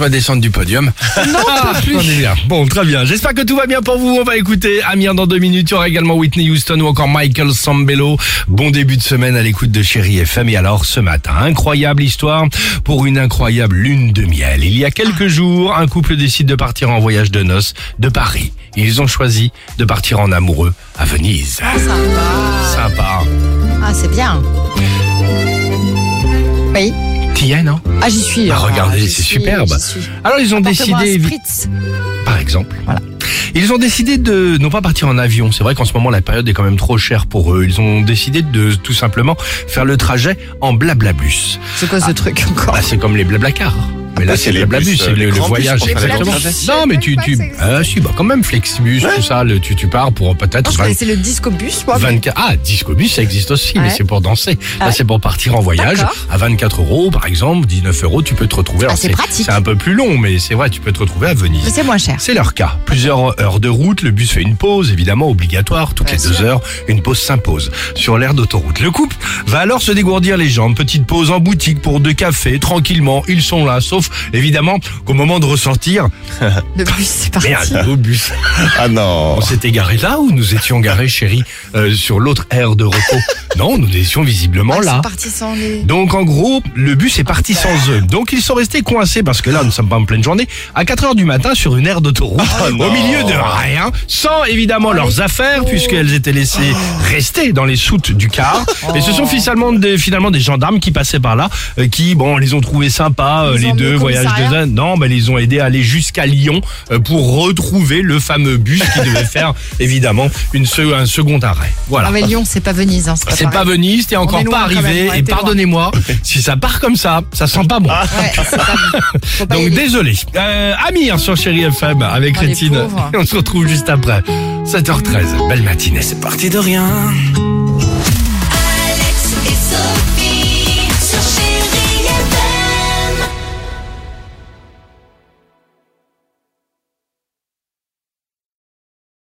vais descendre du podium. Non, on est bien. Bon, très bien. J'espère que tout va bien pour vous. On va écouter Amir dans deux minutes. Il y aura également Whitney Houston ou encore Michael Sambello. Bon début de semaine à l'écoute de Chéri FM. Et alors, ce matin, incroyable histoire pour une incroyable lune de miel. Il y a quelques jours, un couple décide de partir en voyage de noces de Paris. Ils ont choisi de partir en amoureux à Venise. Sympa. Sympa. Ah, c'est bien. Oui. Non Ah, j'y suis. Ah, Ah, regardez, c'est superbe. Alors, ils ont décidé... par exemple. Voilà. Ils ont décidé de non pas partir en avion. C'est vrai qu'en ce moment la période est quand même trop chère pour eux. Ils ont décidé de tout simplement faire le trajet en blablabus. C'est quoi ce truc encore Ah, c'est comme les blablacars. Mais là, bah, c'est c'est le les blablabus, bus, c'est le, voyage. exactement. Non, mais tu, tu, ah, si, bah, quand même, Flexibus, tout ça, le, tu, tu pars pour peut-être Non, je 20 connaissais le discobus, moi. mais- 24, ah, discobus, ça existe aussi, mais c'est pour danser. Là, Ouais. c'est pour partir en voyage. À 24 euros, par exemple, 19 euros, tu peux te retrouver. Alors, c'est pratique. C'est un peu plus long, mais c'est vrai, tu peux te retrouver à Venise. Mais c'est moins cher. C'est leur cas. Plusieurs heures de route, le bus fait une pause, évidemment obligatoire, toutes les deux heures, une pause s'impose sur l'aire d'autoroute. Le couple va alors se dégourdir les jambes, petite pause en boutique pour deux cafés, tranquillement, ils sont là, sauf évidemment qu'au moment de ressortir, Le bus, c'est parti. merde, au bus. Ah non. On s'était garé là ou nous étions garés, chérie, euh, sur l'autre aire de repos? Non, nous étions visiblement Ah, là. sont partis sans les... Donc en gros, le bus est parti sans eux. Donc ils sont restés coincés parce que là, nous sommes pas en pleine journée, à 4 heures du matin sur une aire d'autoroute, Oh au non. milieu de rien, sans évidemment leurs affaires puisqu'elles étaient laissées rester dans les soutes du car. Et ce sont finalement des, finalement des gendarmes qui passaient par là, euh, qui bon, les ont trouvés sympas, euh, Ils les ont mis deux voyages de commissariat zen. Non, mais ils ont aidé à aller jusqu'à Lyon euh, pour retrouver le fameux bus qui devait faire évidemment une se- un second arrêt. Voilà. Ah, mais Lyon, c'est pas Venise, hein, c'est pas C'est pas pareil. Venise, t'es encore pas arrivé même, et pardonnez-moi si ça part comme ça, ça sent pas bon. Ouais, pas... Donc désolé. Euh, Amir sur Chéri FM avec Oh, Rétine. on se retrouve juste après. 7h13. Belle matinée. C'est parti de rien.